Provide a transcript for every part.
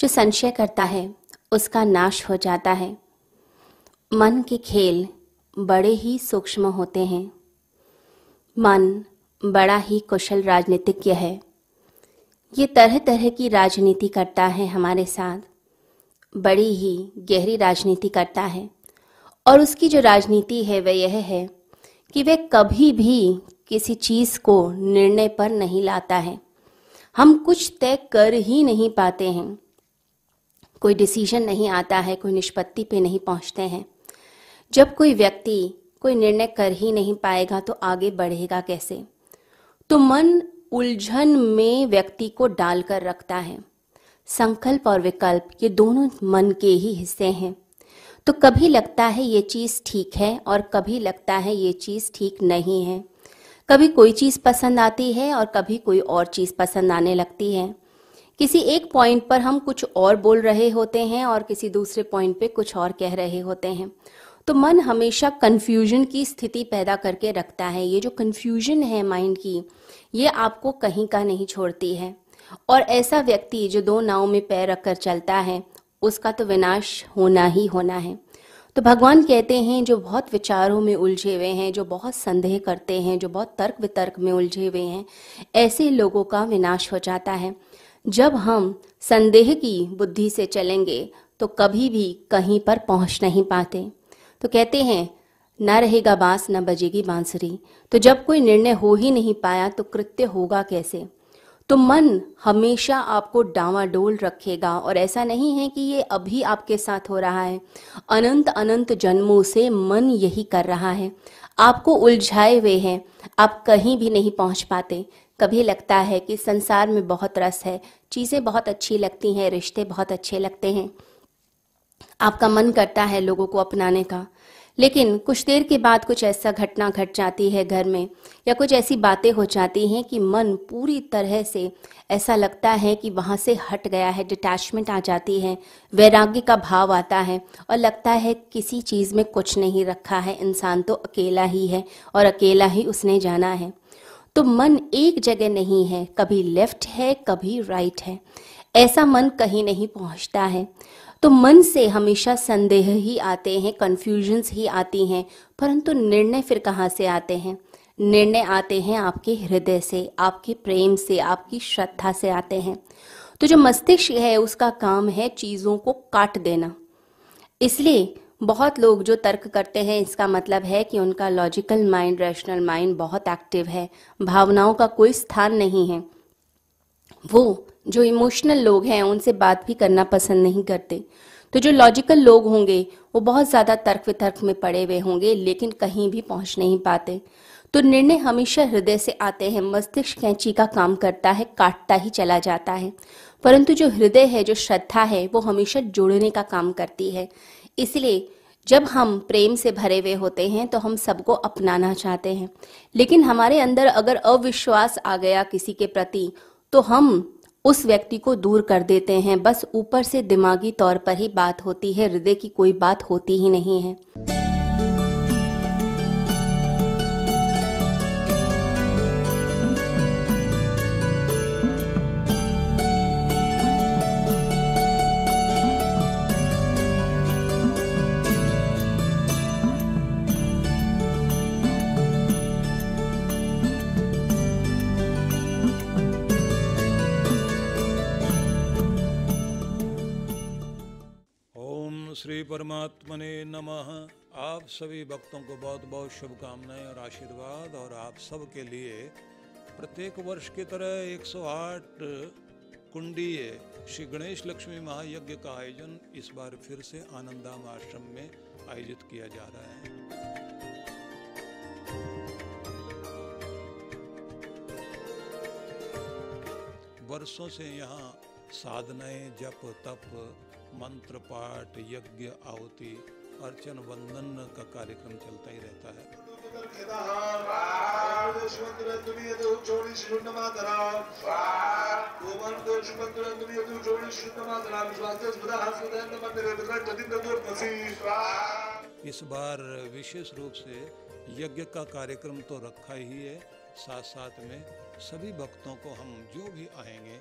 जो संशय करता है, उसका नाश हो जाता है। मन के खेल बड़े ही सूक्ष्म होते हैं। मन बड़ा ही कुशल राजनीतिज्ञ है। ये तरह तरह की राजनीति करता है हमारे साथ। बड़ी ही गहरी राजनीति करता है। और उसकी जो राजनीति है, वह यह है कि वह कभी भी किसी चीज़ को निर्णय पर नहीं लाता है। हम कुछ तय कर ही नहीं पाते हैं। कोई डिसीज़न नहीं आता है, कोई निष्पत्ति पे नहीं पहुँचते हैं। जब कोई व्यक्ति कोई निर्णय कर ही नहीं पाएगा तो आगे बढ़ेगा कैसे? तो मन उलझन में व्यक्ति को डालकर रखता है। संकल्प और विकल्प ये दोनों मन के ही हिस्से हैं। तो कभी लगता है ये चीज़ ठीक है और कभी लगता है ये चीज़ ठीक नहीं है। कभी कोई चीज़ पसंद आती है और कभी कोई और चीज़ पसंद आने लगती है। किसी एक पॉइंट पर हम कुछ और बोल रहे होते हैं और किसी दूसरे पॉइंट पे कुछ और कह रहे होते हैं। तो मन हमेशा कन्फ्यूज़न की स्थिति पैदा करके रखता है। ये जो कन्फ्यूज़न है माइंड की, ये आपको कहीं का नहीं छोड़ती है। और ऐसा व्यक्ति जो दो नाव में पैर रखकर चलता है, उसका तो विनाश होना ही होना है। तो भगवान कहते हैं, जो बहुत विचारों में उलझे हुए हैं, जो बहुत संदेह करते हैं, जो बहुत तर्क वितर्क में उलझे हुए हैं, ऐसे लोगों का विनाश हो जाता है। जब हम संदेह की बुद्धि से चलेंगे तो कभी भी कहीं पर पहुँच नहीं पाते। तो कहते हैं, न रहेगा बाँस, न बजेगी बांसुरी। तो जब कोई निर्णय हो ही नहीं पाया तो कृत्य होगा कैसे? तो मन हमेशा आपको डावाडोल रखेगा और ऐसा नहीं है कि ये अभी आपके साथ हो रहा है। अनंत अनंत जन्मों से मन यही कर रहा है। आपको उलझाए हुए हैं। आप कहीं भी नहीं पहुँच पाते। कभी लगता है कि संसार में बहुत रस है। चीज़ें बहुत अच्छी लगती हैं, रिश्ते बहुत अच्छे लगते हैं। आपका मन करता है लोगों को अपनाने का। लेकिन कुछ देर के बाद कुछ ऐसा घटना घट जाती है घर में, या कुछ ऐसी बातें हो जाती हैं कि मन पूरी तरह से ऐसा लगता है कि वहाँ से हट गया है डिटैचमेंट आ जाती है, वैराग्य का भाव आता है और लगता है किसी चीज़ में कुछ नहीं रखा है, इंसान तो अकेला ही है और अकेला ही उसने जाना है। तो मन एक जगह नहीं है, कभी लेफ़्ट है, कभी राइट है। ऐसा मन कहीं नहीं पहुँचता है। तो मन से हमेशा संदेह ही आते हैं कन्फ्यूजन्स ही आती हैं। परंतु निर्णय फिर कहाँ से आते हैं? निर्णय आते हैं आपके हृदय से, आपके प्रेम से, आपकी श्रद्धा से आते हैं। तो जो मस्तिष्क है, उसका काम है चीज़ों को काट देना। इसलिए बहुत लोग जो तर्क करते हैं, इसका मतलब है कि उनका लॉजिकल माइंड रैशनल माइंड बहुत एक्टिव है। भावनाओं का कोई स्थान नहीं है। वो जो इमोशनल लोग हैं, उनसे बात भी करना पसंद नहीं करते। तो जो लॉजिकल लोग होंगे, वो बहुत ज़्यादा तर्क वितर्क में पड़े हुए होंगे, लेकिन कहीं भी पहुँच नहीं पाते। तो निर्णय हमेशा हृदय से आते हैं। मस्तिष्क कैंची का काम करता है, काटता ही चला जाता है। परंतु जो हृदय है, जो श्रद्धा है, वो हमेशा जोड़ने का काम करती है। इसलिए जब हम प्रेम से भरे हुए होते हैं तो हम सबको अपनाना चाहते हैं। लेकिन हमारे अंदर अगर अविश्वास आ गया किसी के प्रति तो हम उस व्यक्ति को दूर कर देते हैं। बस ऊपर से दिमागी तौर पर ही बात होती है। हृदय की कोई बात होती ही नहीं है। श्री परमात्मने नमः। आप सभी भक्तों को बहुत बहुत शुभकामनाएँ और आशीर्वाद और आप सब के लिए। प्रत्येक वर्ष की तरह 108 कुंडीय श्री गणेश लक्ष्मी महायज्ञ का आयोजन इस बार फिर से आनंदाम आश्रम में आयोजित किया जा रहा है। वर्षों से यहाँ साधनाएँ, जप, तप मंत्र पाठ यज्ञ आहुति, अर्चन, वंदन का कार्यक्रम चलता ही रहता है। इस बार विशेष रूप से यज्ञ का कार्यक्रम तो रखा ही है। साथ साथ में सभी भक्तों को हम जो भी आएँगे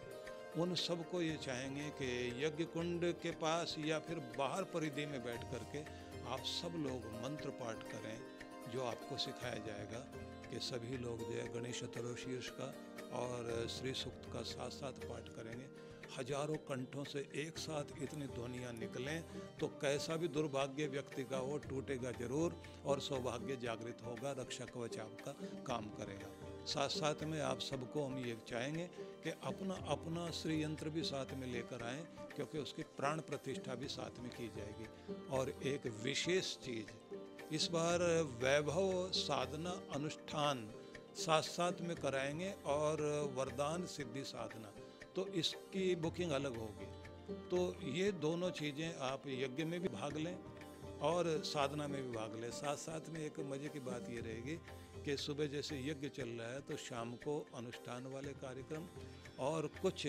उन सबको ये चाहेंगे कि यज्ञ कुंड के पास या फिर बाहर परिधि में बैठ करके आप सब लोग मंत्र पाठ करें, जो आपको सिखाया जाएगा कि सभी लोग जो है गणेश चतुर्शीर्ष का और श्री सुक्त का साथ साथ पाठ करेंगे। हज़ारों कंठों से एक साथ इतनी ध्वनियाँ निकलें तो कैसा भी दुर्भाग्य व्यक्ति का हो, टूटेगा ज़रूर और सौभाग्य जागृत होगा रक्षा कवच आपका काम करेगा। साथ साथ में आप सबको हम ये चाहेंगे कि अपना अपना श्री यंत्र भी साथ में लेकर आएँ, क्योंकि उसकी प्राण प्रतिष्ठा भी साथ में की जाएगी। और एक विशेष चीज़, इस बार वैभव साधना अनुष्ठान साथ साथ में कराएँगे और वरदान सिद्धि साधना तो इसकी बुकिंग अलग होगी। तो ये दोनों चीज़ें आप यज्ञ में भी भाग लें और साधना में भी भाग लें। साथ साथ में एक मज़े की बात ये रहेगी कि सुबह जैसे यज्ञ चल रहा है तो शाम को अनुष्ठान वाले कार्यक्रम और कुछ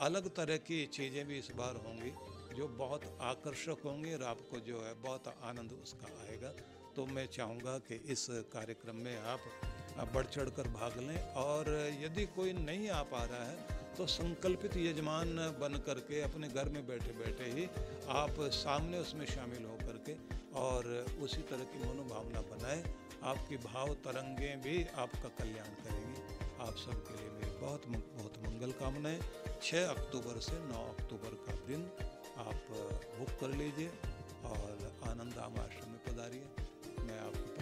अलग तरह की चीज़ें भी इस बार होंगी, जो बहुत आकर्षक होंगी और आपको जो है बहुत आनंद उसका आएगा। तो मैं चाहूँगा कि इस कार्यक्रम में आप बढ़ चढ़ कर भाग लें और यदि कोई नहीं आ पा रहा है तो संकल्पित यजमान बन करके अपने घर में बैठे बैठे ही आप सामने उसमें शामिल हो करके और उसी तरह की मनोभावना बनाए। आपकी भाव तरंगें भी आपका कल्याण करेंगी। आप सबके लिए मेरी बहुत बहुत मंगल कामनाएँ। छः अक्टूबर से नौ अक्टूबर का दिन आप, बुक कर लीजिए और आनंद आम आश्रम में पधारिए। मैं आपको